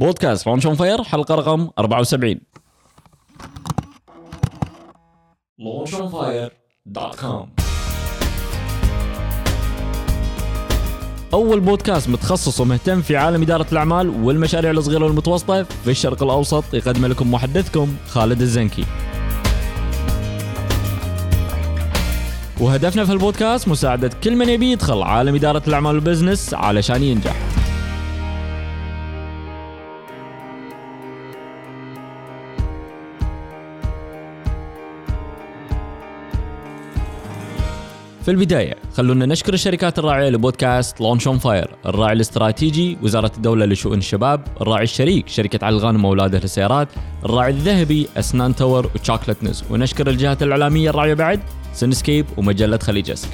بودكاست Launch on Fire حلقة رقم 74 launchonfire.com أول بودكاست متخصص ومهتم في عالم إدارة الأعمال والمشاريع الصغيرة والمتوسطة في الشرق الأوسط يقدم لكم محدثكم خالد الزنكي. وهدفنا في البودكاست مساعدة كل من يبي يدخل عالم إدارة الأعمال وال business علشان ينجح. في البداية خلونا نشكر الشركات الراعية لبودكاست Launch on Fire الراعي الاستراتيجي وزارة الدولة لشؤون الشباب الراعي الشريك شركة علي الغانم وأولاده للسيارات الراعي الذهبي أسنان Tower و Chocolateness ونشكر الجهات الإعلامية الراعية بعد سنسكيب ومجلة خليجسك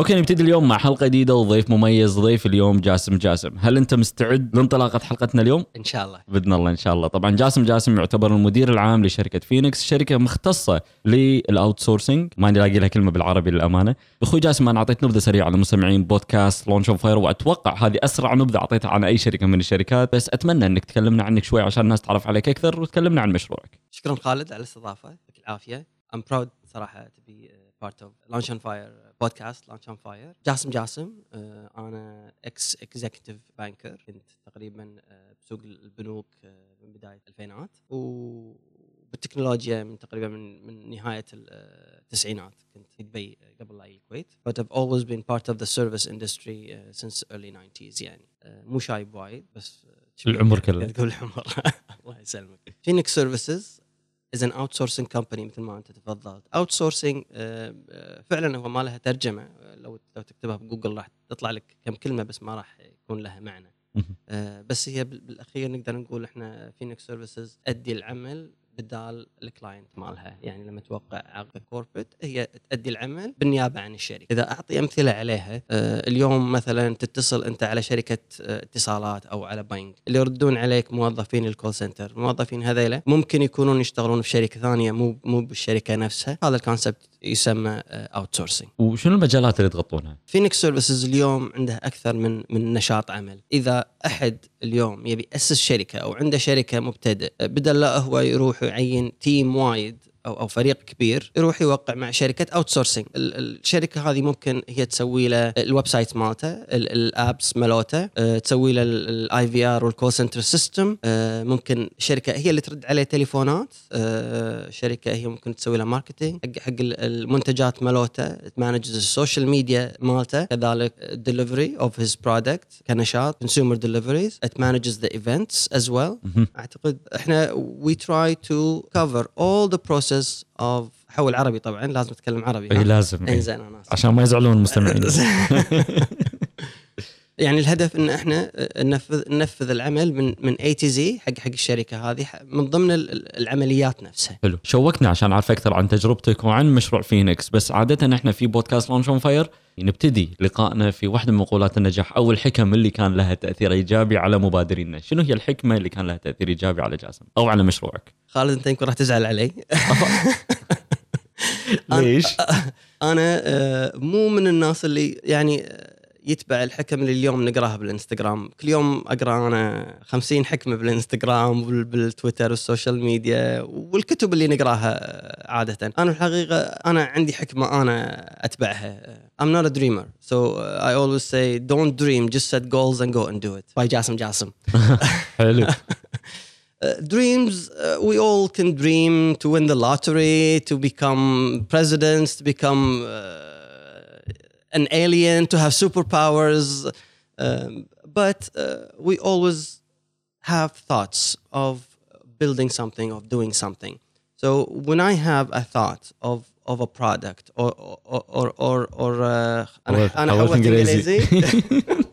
Okay نبتدي اليوم مع حلقة جديدة وضيف مميز ضيف اليوم جاسم جاسم. هل أنت مستعد لانطلاقة حلقتنا اليوم؟ إن شاء الله. بإذن الله إن شاء الله. طبعا جاسم جاسم يعتبر المدير العام لشركة فينيكس شركة مختصة لل outsourcing ما نلاقي لها كلمة بالعربي للأمانة. أخوي جاسم أنا أعطيت نبذة سريعة على مستمعين بودكاست Launch on Fire وأتوقع هذه أسرع نبذة أعطيتها عن أي شركة من الشركات. بس أتمنى إنك تكلمنا عنك شوي عشان الناس تعرف عليك أكثر وتكلمنا عن مشروعك. شكرا خالد على الاستضافة يعطيك العافية. I'm proud صراحة be part of Launch on Fire podcast Launch on Fire جاسم جاسم أنا ex executive banker كنت تقريبا آه، بسوق البنوك آه، من بداية الألفينات وبالتكنولوجيا من تقريبا من من نهاية التسعينات. كنت في دبي قبل لا الكويت. But I've always been part of the service industry uh, since early 90s يعني. Uh, مو شايب وايد بس العمر كله. تقول العمر الله يسلمك. Phoenix Services is an outsourcing company مثل ما أنت تفضلت. outsourcing فعلا هو ما لها ترجمة. آه، لو لو تكتبها بجوجل راح تطلع لك كم كلمة بس ما راح يكون لها معنى. آه، بس هي بال- بالأخير نقدر نقول إحنا فينيكس سيرفيسز تادي العمل بدال ال client مالها. يعني لما توقع عقد corporate هي تأدي العمل بالنيابة عن الشركة. إذا أعطي أمثلة عليها آه، اليوم مثلا تتصل أنت على شركة آه، اتصالات أو على بنك اللي يردون عليك موظفين ال call center الموظفين هذيلا ممكن يكونون يشتغلون في شركة ثانية مو مو بالشركة نفسها. هذا ال concept يسمى outsourcing وشنو المجالات اللي تغطونها؟ Phoenix Services اليوم عنده أكثر من من نشاط عمل، إذا أحد اليوم يبي يأسس شركة أو عنده شركة مبتدئ بدل لا هو يروح يعين team وايد أو أو فريق كبير يروح يوقع مع شركة outsourcing، الشركة هذه ممكن هي تسوي له ال website مالته، ال- ال apps مالته، أه، تسوي له ال IVR وال call center system، ممكن شركة هي اللي ترد عليه تليفونات، أه، شركة هي ممكن تسوي له marketing حق حق ال- المنتجات مالته، ت manages ال social media مالته، كذلك delivery of his product كنشاط consumer deliveries, it manages the events as well. أعتقد إحنا we try to cover all the process of حول عربي طبعا لازم اتكلم عربي. إي لازم إي. زين أنا. عشان ما يزعلون المستمعين. يعني الهدف إن إحنا ننفذ ننفذ العمل من من A to Z حق حق الشركة هذه من ضمن ال- ال- العمليات نفسها. حلو. شوقنا عشان أعرف أكثر عن تجربتك وعن مشروع فينيكس بس عادة إحنا في بودكاست Launch on Fire نبتدي لقائنا في واحدة من مقولات النجاح أو الحكم اللي كان لها تأثير إيجابي على مبادرينا. شنو هي الحكمة اللي كان لها تأثير إيجابي على جاسم أو على مشروعك؟ خالد انت يمكن راح تزعل علي. ليش؟ أنا آه، مو من الناس اللي يعني آه، يتبع الحكم اللي اليوم نقراها بالإنستغرام. كل يوم أقرأ أنا 50 حكمة بالإنستغرام وبال- بالتويتر وال social media والكتب اللي نقراها آه، عادة. أنا الحقيقة أنا عندي حكمة أنا أتبعها I'm not a dreamer. So I always say don't dream just set goals and go and do it. by جاسم جاسم. حلو. Uh, dreams uh, we all can dream to win the lottery to become presidents to become uh, an alien to have superpowers um, but uh, we always have thoughts of building something of doing something so when i have a thought of of a product or or or or, or uh, حولت- انا حولت حولت إنجليزي.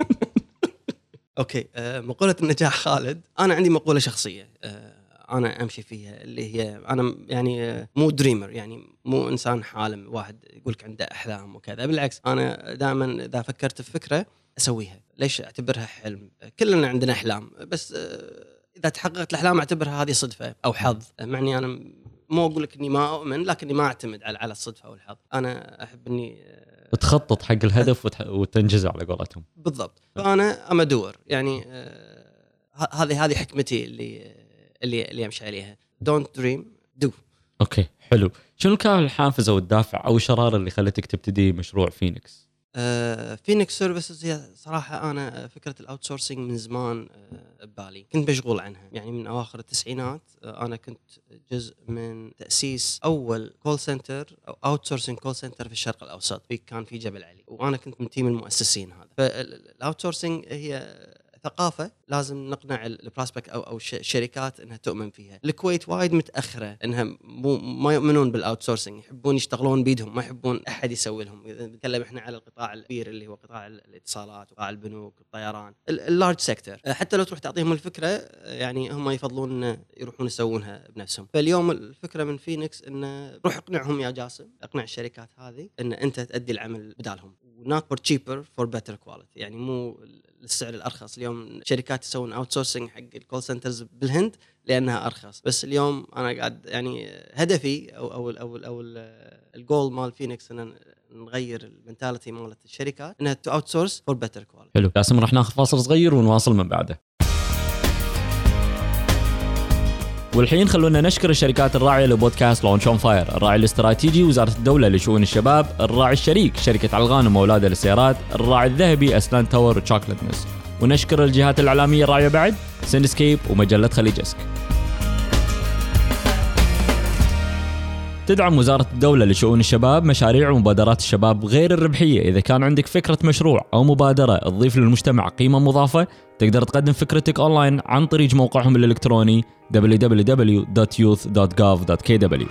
Okay آه، مقولة النجاح خالد. أنا عندي مقولة شخصية آه، أنا أمشي فيها اللي هي أنا يعني آه، مو dreamer يعني مو إنسان حالم واحد يقول لك عنده أحلام وكذا. بالعكس أنا دائما إذا فكرت في فكرة أسويها. ليش أعتبرها حلم؟ كلنا عندنا أحلام بس إذا تحققت الأحلام أعتبرها هذه صدفة أو حظ. معني أنا مو أقول لك إني ما أؤمن لكني ما أعتمد على على الصدفة أو الحظ. أنا أحب إني تخطط حق الهدف وتح- وتنجزه على قولتهم. بالضبط. فأنا I'm a doer يعني آه، هذه هذه حكمتي اللي اللي اللي أمشي عليها. don't dream do okay حلو. شنو كان الحافز أو الدافع أو الشرارة اللي خلتك تبتدي مشروع فينيكس Phoenix Services هي صراحة أنا فكرة ال out من زمان آه، ببالي. كنت مشغول عنها. يعني من أواخر التسعينات آه، أنا كنت جزء من تأسيس أول call center أو outsourcing call center في الشرق الأوسط. كان في جبل علي. وأنا كنت من team المؤسسين هذا. فال out هي ثقافة لازم نقنع ال prospect أو أو ش- شركات إنها تؤمن فيها، الكويت وايد متأخرة إنها مو ما يؤمنون بال out يحبون يشتغلون بيدهم، ما يحبون أحد يسوي لهم، إذا نتكلم إحنا على القطاع الكبير اللي هو قطاع الاتصالات، وقطاع البنوك، الطيران، ال large sector، حتى لو تروح تعطيهم الفكرة يعني هم يفضلون يروحون يسوونها بنفسهم، فاليوم الفكرة من فينيكس انه روح اقنعهم يا جاسم، اقنع الشركات هذه إن أنت تأدي العمل بدالهم، for cheaper for better quality. يعني مو السعر الأرخص. اليوم شركات يسوون outsourcing حق ال call centers بالهند لأنها أرخص. بس اليوم أنا قاعد يعني هدفي أو أو أو, أو الجول مال فينيكس إن نغير ال mentality مالت الشركات إنها to outsource for better quality حلو. جاسم راح ناخذ فاصل صغير ونواصل من بعده. والحين خلونا نشكر الشركات الراعية لبودكاست Launch on Fire، الراعي الاستراتيجي وزارة الدولة لشؤون الشباب، الراعي الشريك شركة علي الغانم وأولاده للسيارات، الراعي الذهبي أسنان تاور و Chocolateness، ونشكر الجهات الإعلامية الراعية بعد Cinescape ومجلة Khaleejesque. تدعم وزارة الدولة لشؤون الشباب مشاريع ومبادرات الشباب غير الربحية إذا كان عندك فكرة مشروع أو مبادرة تضيف للمجتمع قيمة مضافة تقدر تقدم فكرتك أونلاين عن طريق موقعهم الإلكتروني www.youth.gov.kw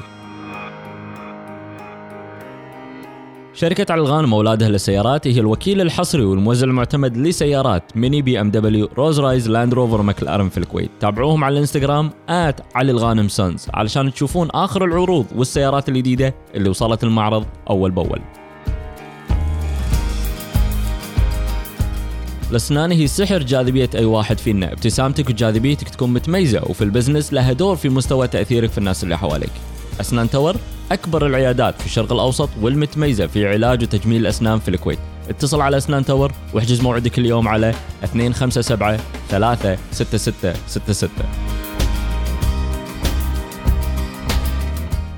شركة علي الغانم وأولاده للسيارات هي الوكيل الحصري والموزع المعتمد لسيارات MINI BMW Rolls-Royce Land Rover McLaren في الكويت. تابعوهم على الإنستغرام at علي الغانم sons علشان تشوفون آخر العروض والسيارات الجديدة اللي وصلت المعرض أول بأول. الاسنان هي سحر جاذبية أي واحد فينا، ابتسامتك وجاذبيتك تكون متميزة وفي ال business لها دور في مستوى تأثيرك في الناس اللي حواليك. أسنان تاور أكبر العيادات في الشرق الأوسط والمتميزة في علاج وتجميل الأسنان في الكويت. اتصل على أسنان تاور واحجز موعدك اليوم على 257 36666.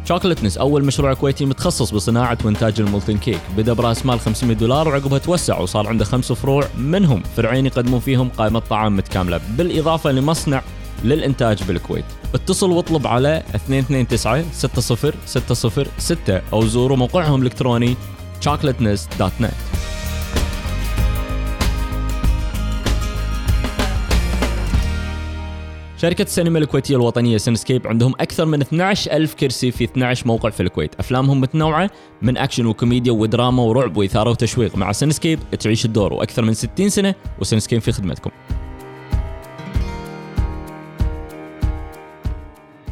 Chocolateness أول مشروع كويتي متخصص بصناعة وإنتاج ال molten cake. بدا براس مال 500 دولار وعقبها توسع وصار عنده خمس فروع منهم. فرعين يقدمون فيهم قائمة طعام متكاملة بالإضافة لمصنع للإنتاج بالكويت. اتصل واطلب على 229 60 606 أو زوروا موقعهم الإلكتروني chocolateness.net شركة السينما الكويتية الوطنية Cinescape عندهم أكثر من 12 ألف كرسي في 12 موقع في الكويت. أفلامهم متنوعة من أكشن وكوميديا ودراما ورعب وإثارة وتشويق. مع Cinescape تعيش الدور وأكثر من 60 سنة و Cinescape في خدمتكم.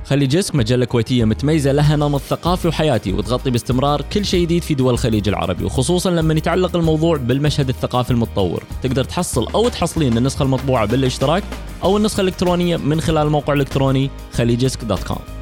Khaleejesque مجلة كويتية متميزة لها نمط ثقافي وحياتي وتغطي باستمرار كل شيء جديد في دول الخليج العربي وخصوصا لما يتعلق الموضوع بالمشهد الثقافي المتطور. تقدر تحصل أو تحصلين النسخة المطبوعة بالاشتراك أو النسخة الإلكترونية من خلال الموقع الإلكتروني Khaleejesque dot com.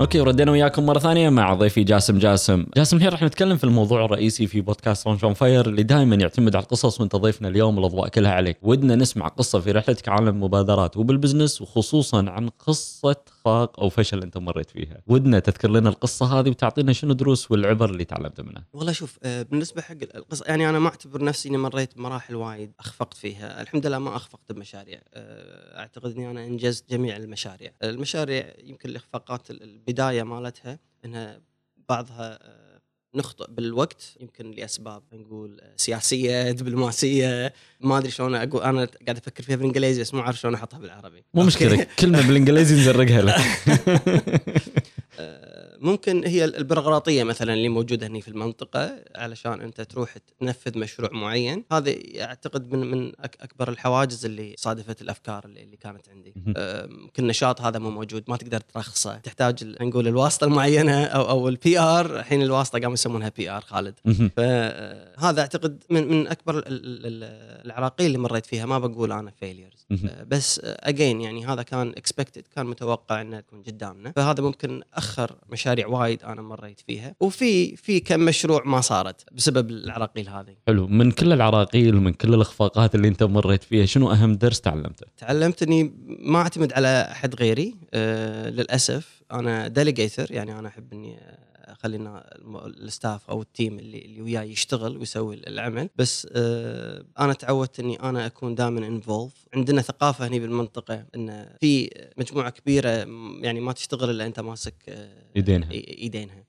Okay ردينا وياكم مرة ثانية مع ضيفي جاسم. جاسم، جاسم الحين راح نتكلم في الموضوع الرئيسي في بودكاست Launch on Fire اللي دائما يعتمد على القصص وانت ضيفنا اليوم الأضواء كلها عليك، ودنا نسمع قصة في رحلتك عالم المبادرات وبال business وخصوصا عن قصة اخفاق أو فشل أنت مريت فيها، ودنا تذكر لنا القصة هذه وتعطينا شنو دروس والعبر اللي تعلمت منها. والله شوف آه، بالنسبة حق القصة يعني أنا ما أعتبر نفسي إني مريت بمراحل وايد أخفقت فيها، الحمد لله ما أخفقت بمشاريع، آه، أعتقد إني أنا إنجزت جميع المشاريع، المشاريع يمكن الإخفاقات البداية مالتها إنها بعضها آه، نخطئ بالوقت يمكن لأسباب نقول آه، سياسية دبلوماسية ما أدري شلون أقول أنا قاعد أفكر فيها بالإنجليزي بس مو عارف شلون أحطها بالعربي مو. مشكلة كلمة بالإنجليزي نزرقها لك. ممكن هي البيروقراطية مثلا اللي موجودة هنا في المنطقة علشان أنت تروح تنفذ مشروع معين. هذا أعتقد من من أكبر الحواجز اللي صادفت الأفكار اللي, اللي كانت عندي. ممكن نشاط هذا مو موجود ما تقدر ترخصه. تحتاج نقول الواسطة المعينة أو أو ال PR الحين الواسطة قاموا يسمونها PR خالد. فهذا أعتقد من من أكبر ال- ال- ال- العراقيل اللي مريت فيها. ما بقول أنا failures مهم. بس again يعني هذا كان expected كان متوقع إنه تكون قدامنا. فهذا ممكن أخر مشاريع وايد أنا مريت فيها وفي في كم مشروع ما صارت بسبب العراقيل هذه. حلو. من كل العراقيل ومن كل الاخفاقات اللي أنت مريت فيها شنو أهم درس تعلمته؟ تعلمت اني ما أعتمد على أحد غيري أه للأسف. أنا delegator يعني أنا أحب إني الم- ال staff أو ال team اللي, اللي وياي يشتغل ويسوي العمل. بس أه أنا تعودت إني أنا أكون دائما involved عندنا ثقافة هنا بالمنطقة إن في مجموعة كبيرة يعني ما تشتغل إلا أنت ماسك أه إيدينها. إي-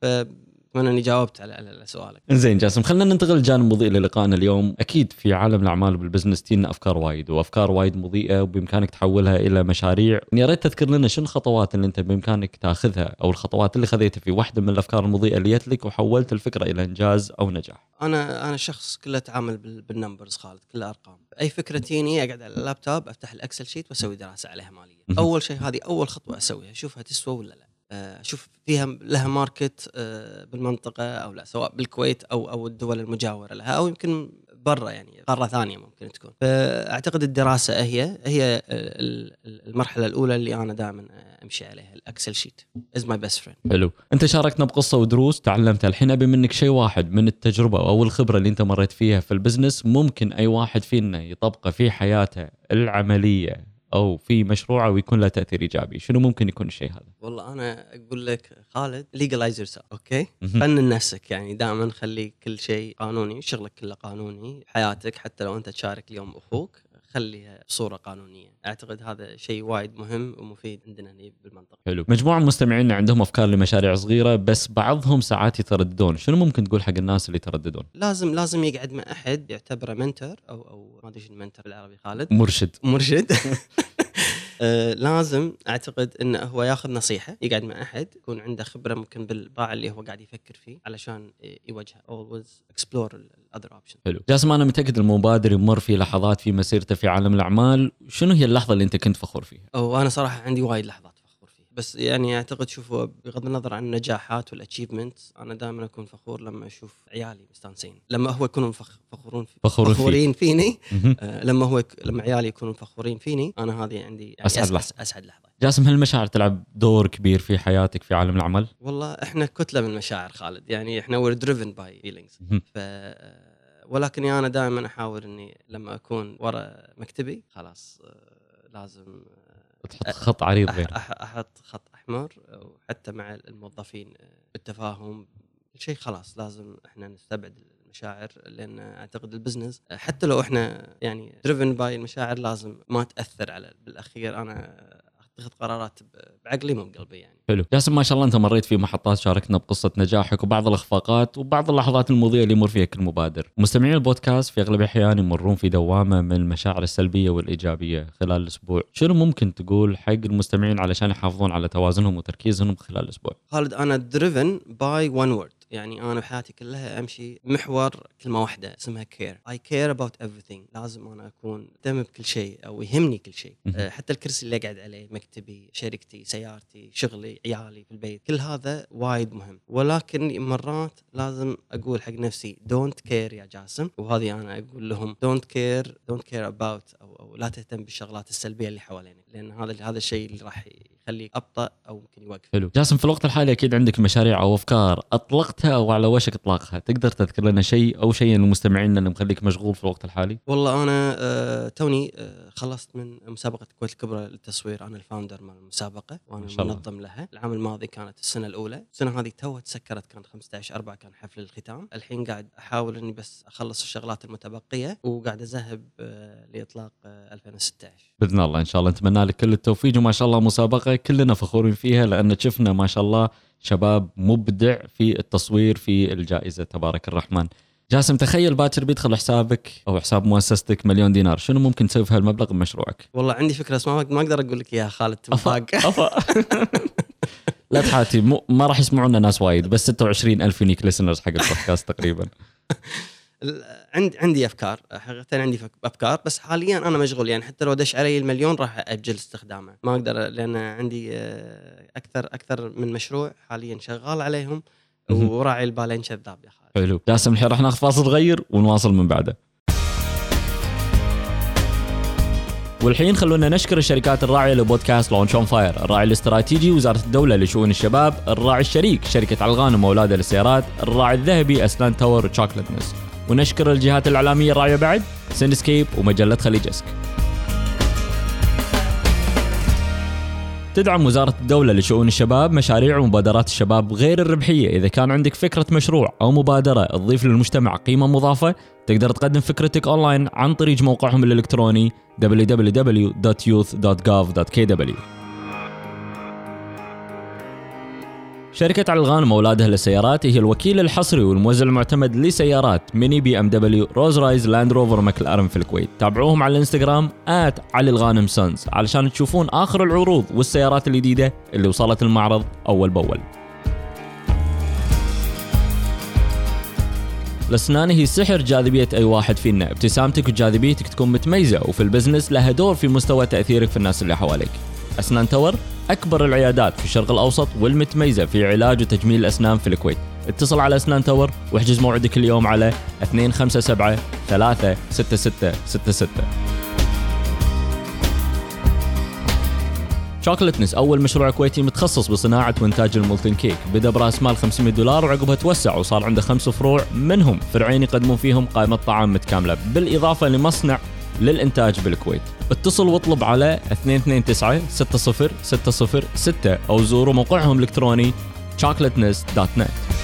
فاتمنى إني جاوبت على على سؤالك. زين جاسم خلينا ننتقل لجانب مضيء للقائنا اليوم. أكيد في عالم الأعمال بال business تجينا أفكار وايد وأفكار وايد مضيئة وبإمكانك تحولها إلى مشاريع. يا ريت تذكر لنا شنو الخطوات اللي أنت بإمكانك تاخذها أو الخطوات اللي خذيتها في واحدة من الأفكار المضيئة اللي جت لك وحولت الفكرة إلى إنجاز أو نجاح. أنا أنا شخص كله اتعامل بال- بال numbers خالد كله ارقام أي فكرة تجيني أقعد على اللابتوب أفتح ال Excel sheet وأسوي دراسة عليها ماليه. أول شيء هذه أول خطوة أسويها اشوفها تسوى ولا لا. أشوف فيها لها market آه، بالمنطقة أو لا سواء بالكويت أو أو الدول المجاورة لها أو يمكن برا يعني قارة ثانية ممكن تكون. فأعتقد الدراسة هي هي ال- ال- المرحلة الأولى اللي أنا دائما أمشي عليها ال Excel sheet is my best friend حلو. أنت شاركتنا بقصة ودروس تعلمتها الحين أبي منك شيء واحد من التجربة أو الخبرة اللي أنت مريت فيها في ال business ممكن أي واحد فينا يطبقه في حياته العملية. أو في مشروعه ويكون له تأثير إيجابي. شنو ممكن يكون الشيء هذا؟ والله أنا أقول لك خالد legalize your أوكي. قنن نفسك يعني دائما خلي كل شيء قانوني شغلك كله قانوني حياتك حتى لو أنت تشارك اليوم أخوك. خليها بصورة قانونية. أعتقد هذا شيء وايد مهم ومفيد عندنا هنا بالمنطقة. حلو. مجموعة من مستمعينا عندهم أفكار لمشاريع صغيرة بس بعضهم ساعات يترددون. شنو ممكن تقول حق الناس اللي يترددون؟ لازم لازم يقعد مع أحد يعتبره mentor أو أو ما أدري شنو mentor بالعربي خالد. مرشد. مرشد. آه، لازم أعتقد إنه هو ياخذ نصيحة يقعد مع أحد يكون عنده خبرة ممكن بالباع اللي هو قاعد يفكر فيه علشان يوجهه always explore الاذر اوبشن حلو. جاسم أنا متأكد المبادر يمر في لحظات في مسيرته في عالم الأعمال. شنو هي اللحظة اللي أنت كنت فخور فيها؟ وأنا صراحة عندي وايد لحظات. بس يعني أعتقد شوفوا بغض النظر عن النجاحات وال achievements أنا دائما أكون فخور لما أشوف عيالي مستانسين لما هو يكونون فخ- فخورون في فخورون. فخورين فيني. آه، لما هو يك- لما عيالي يكونون فخورين فيني أنا هذه عندي يعني أسعد أس- لحظة. أسعد لحظة جاسم هل المشاعر تلعب دور كبير في حياتك في عالم العمل والله إحنا كتلة من المشاعر خالد يعني إحنا driven by feelings مهم. ف ولكني أنا دائما أحاول إني لما أكون ورا مكتبي خلاص آه، لازم تحط خط عريض أح- بين أح- أحط خط أحمر وحتى مع الموظفين بالتفاهم كل شيء خلاص لازم إحنا نستبعد المشاعر لأن أعتقد ال business حتى لو إحنا يعني driven by المشاعر لازم ما تأثر على بالأخير أنا اتخذ قرارات بعقلي مو بقلبي يعني. حلو. جاسم ما شاء الله انت مريت في محطات شاركتنا بقصة نجاحك وبعض الأخفاقات وبعض اللحظات المضيئة اللي يمر فيها كل مبادر. مستمعين البودكاست في أغلب الأحيان يمرون في دوامة من المشاعر السلبية والإيجابية خلال الأسبوع. شنو ممكن تقول حق المستمعين علشان يحافظون على توازنهم وتركيزهم خلال الأسبوع؟ خالد أنا driven by one word يعني أنا بحياتي كلها أمشي محور كلمة واحدة اسمها care I care about everything. لازم أنا أكون مهتم بكل شيء أو يهمني كل شيء. أه، حتى الكرسي اللي أقعد عليه مكتبي شركتي سيارتي شغلي عيالي في البيت كل هذا وايد مهم. ولكن مرات لازم أقول حق نفسي don't care يا جاسم. وهذه أنا أقول لهم don't care don't care about أو لا تهتم بالشغلات السلبية اللي حوالينك لأن هذا هذا الشيء اللي راح يخليك أبطأ أو ممكن يوقف. حلو. جاسم في الوقت الحالي أكيد عندك مشاريع أو أفكار اطلقتها أو على وشك إطلاقها. تقدر تذكر لنا شيء أو شيء للمستمعين اللي مخليك مشغول في الوقت الحالي؟ والله أنا آه توني آه خلصت من مسابقة الكويت الكبرى للتصوير. أنا ال founder مال المسابقة وأنا. المنظم لها. العام الماضي كانت السنة الأولى. السنة هذه توها تسكرت كان 15 4 كان حفل الختام. الحين قاعد أحاول إني بس أخلص الشغلات المتبقية وقاعد أذهب آه لإطلاق آه 2016 بإذن الله إن شاء الله نتمنى لك كل التوفيق وما شاء الله مسابقة. كلنا فخورين فيها لأن شفنا ما شاء الله شباب مبدع في التصوير في الجائزة. تبارك الرحمن. جاسم تخيل باكر بيدخل حسابك أو حساب مؤسستك مليون دينار، شنو ممكن تسوي في هالمبلغ بمشروعك؟ والله عندي فكرة بس ما ما أقدر أقول لك إياها خالد تنفاق أفا لا تحاتي مو ما راح يسمعونا ناس وايد بس 26 ألف unique listeners حق البودكاست تقريبا. عند عندي أفكار حقيقة عندي فك- أفكار بس حاليا أنا مشغول يعني حتى لو دش علي المليون راح أجل استخدامه. ما أقدر لأن عندي آه، أكثر أكثر من مشروع حاليا شغال عليهم. وراعي البالين كذاب يا خالد. حلو. جاسم الحين راح ناخذ فاصل صغير ونواصل من بعده. والحين خلونا نشكر الشركات الراعية لبودكاست Launch on Fire، الراعي الاستراتيجي وزارة الدولة لشؤون الشباب، الراعي الشريك شركة علغانم واولاده للسيارات، الراعي الذهبي اسنان تاور وشوكلتنس، ونشكر الجهات الإعلامية الراعية بعد سينسكيب ومجلة خليج اسك. تدعم وزارة الدولة لشؤون الشباب مشاريع ومبادرات الشباب غير الربحية إذا كان عندك فكرة مشروع أو مبادرة تضيف للمجتمع قيمة مضافة تقدر تقدم فكرتك أونلاين عن طريق موقعهم الإلكتروني www.youth.gov.kw شركة علغان وأولادها للسيارات هي الوكيل الحصري والموزع المعتمد لسيارات ميني بي ام دبليو رولز رويس لاند روفر مكلارن في الكويت. تابعوهم على الانستغرام at علي الغانم sons علشان تشوفون آخر العروض والسيارات الجديدة اللي وصلت المعرض أول بأول. الأسنان هي سحر جاذبية أي واحد فينا. ابتسامتك وجاذبيتك تكون متميزة وفي ال business لها دور في مستوى تأثيرك في الناس اللي حواليك. أسنان تور أكبر العيادات في الشرق الأوسط والمتميزة في علاج وتجميل الأسنان في الكويت. اتصل على أسنان تور واحجز موعدك اليوم على 257 36666 شوكليتنس أول مشروع كويتي متخصص بصناعة وإنتاج ال molten cake. بدا برأس مال 500 دولار وعقبها توسع وصار عنده خمس فروع منهم فرعين يقدمون فيهم قائمة طعام متكاملة بالإضافة لمصنع للإنتاج بالكويت. اتصل واطلب على 229 60606 أو زوروا موقعهم الإلكتروني chocolatness.net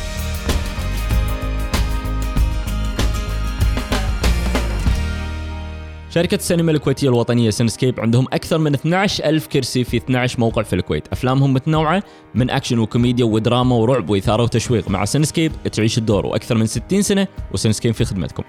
شركة السينما الكويتية الوطنية سينسكيب عندهم أكثر من 12 ألف كرسي في 12 موقع في الكويت. أفلامهم متنوعة من أكشن وكوميديا ودراما ورعب وإثارة وتشويق. مع سينسكيب تعيش الدور وأكثر من 60 سنة وسينسكيب في خدمتكم.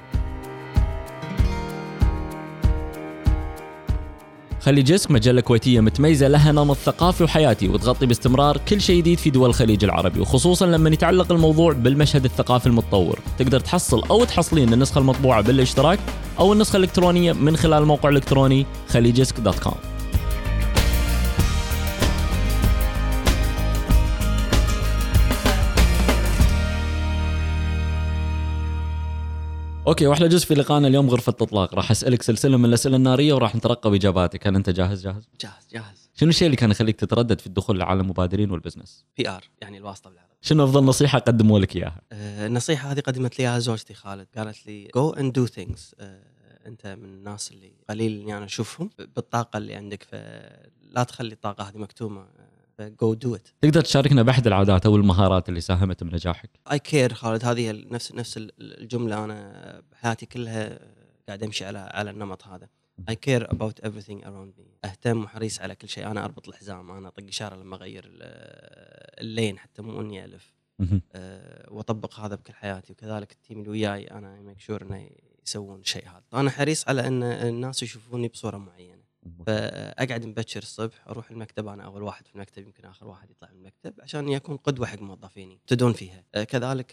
خلي جسك مجلة كويتية متميزة لها نمط ثقافي وحياتي وتغطي باستمرار كل شيء جديد في دول الخليج العربي وخصوصا لما يتعلق الموضوع بالمشهد الثقافي المتطور. تقدر تحصل أو تحصلين النسخة المطبوعة بالاشتراك أو النسخة الإلكترونية من خلال الموقع الإلكتروني خليجسك دوت كوم. okay وأحلى جزء في لقائنا اليوم غرفة إطلاق. راح أسألك سلسلة من الأسئلة النارية وراح نترقب إجاباتك. هل أنت جاهز؟ جاهز؟ جاهز جاهز. شنو الشيء اللي كان يخليك تتردد في الدخول لعالم المبادرين وال business؟ PR يعني الواسطة بالعربي شنو أفضل نصيحة قدموا لك إياها؟ آه، النصيحة هذه قدمت لي إياها زوجتي خالد. قالت لي go and do things أنت من الناس اللي قليل إني أنا أشوفهم. بالطاقة اللي عندك فلا تخلي الطاقة هذه مكتومة. go do ات تقدر تشاركنا بأحد العادات أو المهارات اللي ساهمت بنجاحك I care خالد هذه نفس نفس ال- الجملة. أنا بحياتي كلها قاعد أمشي على على النمط هذا. I care about everything around me. أهتم وحريص على كل شيء. أنا أربط الحزام. أنا اطق إشارة لما أغير ال- lane حتى مو إني ألف. أه، وأطبق هذا بكل حياتي. وكذلك ال team اللي وياي أنا make sure إنه يسوون الشيء هذا. أنا حريص على إن الناس يشوفوني بصورة معينة. فأقعد مبكر الصبح أروح المكتب أنا أول واحد في المكتب يمكن آخر واحد يطلع من المكتب عشان اكون قدوة حق موظفيني يبتدون فيها. أه، كذلك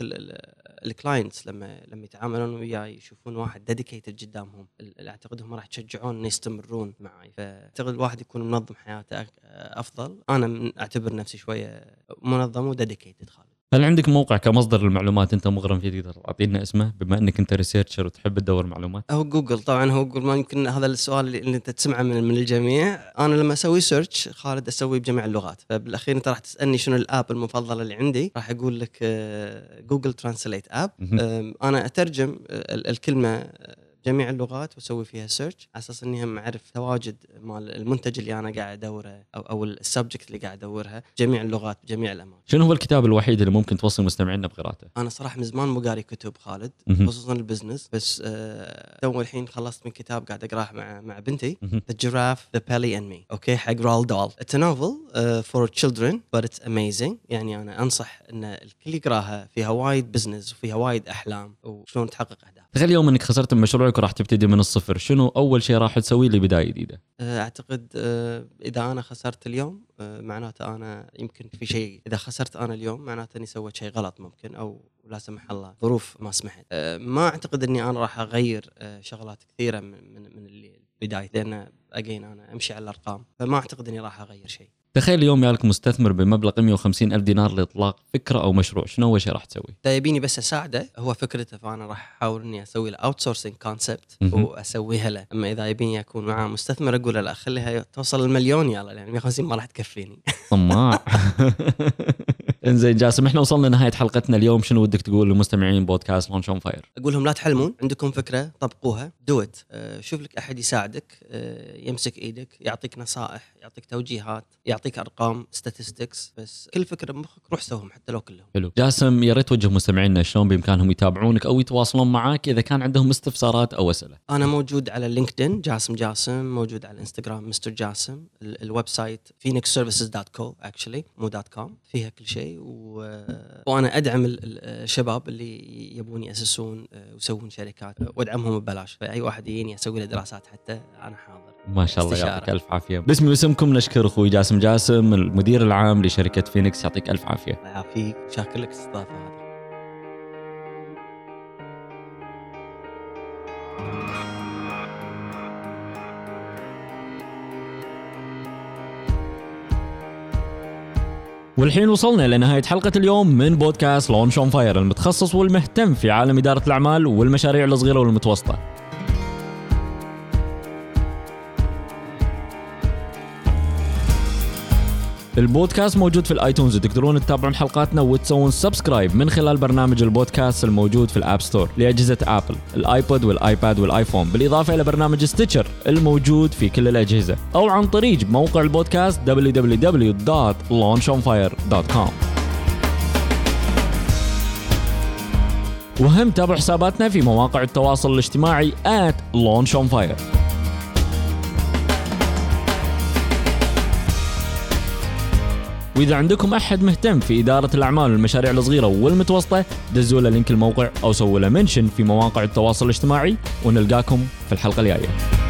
ال clients لما لما يتعاملون وياي يشوفون واحد dedicated قدامهم اعتقد هم راح يشجعون ان يستمرون معي فأعتقد الواحد يكون منظم حياته أك- أفضل. أنا أعتبر نفسي شوية منظم و dedicated خالد هل عندك موقع كمصدر للمعلومات انت مغرم فيه تقدر تعطينا اسمه؟ بما انك انت researcher وتحب تدور معلومات. هو جوجل طبعا هو جوجل ما يمكن هذا السؤال اللي, انت تسمعه من, من الجميع. أنا لما أسوي search خالد أسوي بجميع اللغات. فبالأخير أنت راح تسألني شنو ال app المفضله اللي عندي راح أقول لك آه، جوجل translate app. أنا أترجم آه، ال- الكلمة آه، جميع اللغات واسوي فيها search على أساس إني هم أعرف تواجد مال المنتج اللي أنا قاعد أدوره أو أو ال subject اللي قاعد أدورها جميع اللغات بجميع الأماكن. شنو هو الكتاب الوحيد اللي ممكن توصل مستمعينا بقراءته؟ أنا صراحة من زمان مو قاري كتب خالد. خصوصا ال business بس آه، تو الحين خلصت من كتاب قاعد أقراه مع مع بنتي. The Giraffe, The Pelly and Me. okay حق رولد دال novel uh, for children but it's amazing. يعني أنا أنصح إن الكل يقراها. فيها وايد business وفيها وايد أحلام وشلون تحقق أهداف. تخيل يوم إنك خسرت مشروعك وراح تبتدي من الصفر. شنو أول شيء راح تسويه لبدايه جديدة؟ آه، أعتقد آه، إذا أنا خسرت اليوم آه، معناته أنا يمكن في شيء إذا خسرت أنا اليوم معناته إني سويت شيء غلط ممكن أو لا سمح الله ظروف ما سمحت. ما أعتقد إني أنا راح أغير شغلات كثيرة من من, من اللي بداية لأن أجين أنا أمشي على الأرقام فما أعتقد إني راح أغير شيء. تخيل اليوم يالك مستثمر بمبلغ 150 ألف دينار لإطلاق فكرة أو مشروع شنو أول شيء راح تسوي؟ اذا يبيني بس أساعده. هو فكرته فأنا راح أحاول إني أسوي له outsourcing concept مهم. وأسويها له. أما إذا يبيني أكون معاه مستثمر أقول له لا خليها توصل المليون يلا يعني 150 ما راح تكفيني. طماع. إنزين جاسم إحنا وصلنا لنهاية حلقتنا اليوم. شنو ودك تقول لمستمعين بودكاست launch on fire أقول لهم لا تحلمون عندكم فكرة طبقوها دوت شوف لك أحد يساعدك آه، يمسك إيدك يعطيك نصائح يعطيك توجيهات يعطيك أرقام statistics. بس كل فكرة بمخك روح سوهم حتى لو كلهم. حلو. جاسم يا ريت توجه مستمعينا شلون بإمكانهم يتابعونك أو يتواصلون معك إذا كان عندهم استفسارات أو أسئلة. أنا موجود على لينكدين جاسم جاسم موجود على الانستغرام مستر جاسم ال- ال website phoenixservices.co actually مو dot com فيها كل شيء. و... وأنا أدعم ال- ال- الشباب اللي يبون يأسسون آه، ويسوون شركات. وأدعمهم ببلاش. فأي واحد يجيني أسوي له دراسات حتى أنا حاضر. ما شاء الله. يعطيك ألف عافية. باسمي واسمكم نشكر أخوي جاسم جاسم المدير العام لشركة فينيكس. يعطيك ألف عافية. الله يعافيك. شاكر لك الاستضافه هذه. والحين وصلنا لنهاية حلقة اليوم من بودكاست launch on fire المتخصص والمهتم في عالم إدارة الأعمال والمشاريع الصغيرة والمتوسطة. البودكاست موجود في الايتونز وتقدرون تتابعون حلقاتنا وتسوون subscribe من خلال برنامج البودكاست الموجود في ال App Store لأجهزة ابل، الايبود والآيباد والآيفون، بالإضافة إلى برنامج ستيتشر الموجود في كل الأجهزة، أو عن طريق موقع البودكاست www.launchonfire.com. وهم تابعوا حساباتنا في مواقع التواصل الاجتماعي at launchonfire. وإذا عندكم أحد مهتم في إدارة الأعمال والمشاريع الصغيرة والمتوسطة دزوا له لينك الموقع أو سووا له منشن في مواقع التواصل الاجتماعي ونلقاكم في الحلقة الجاية.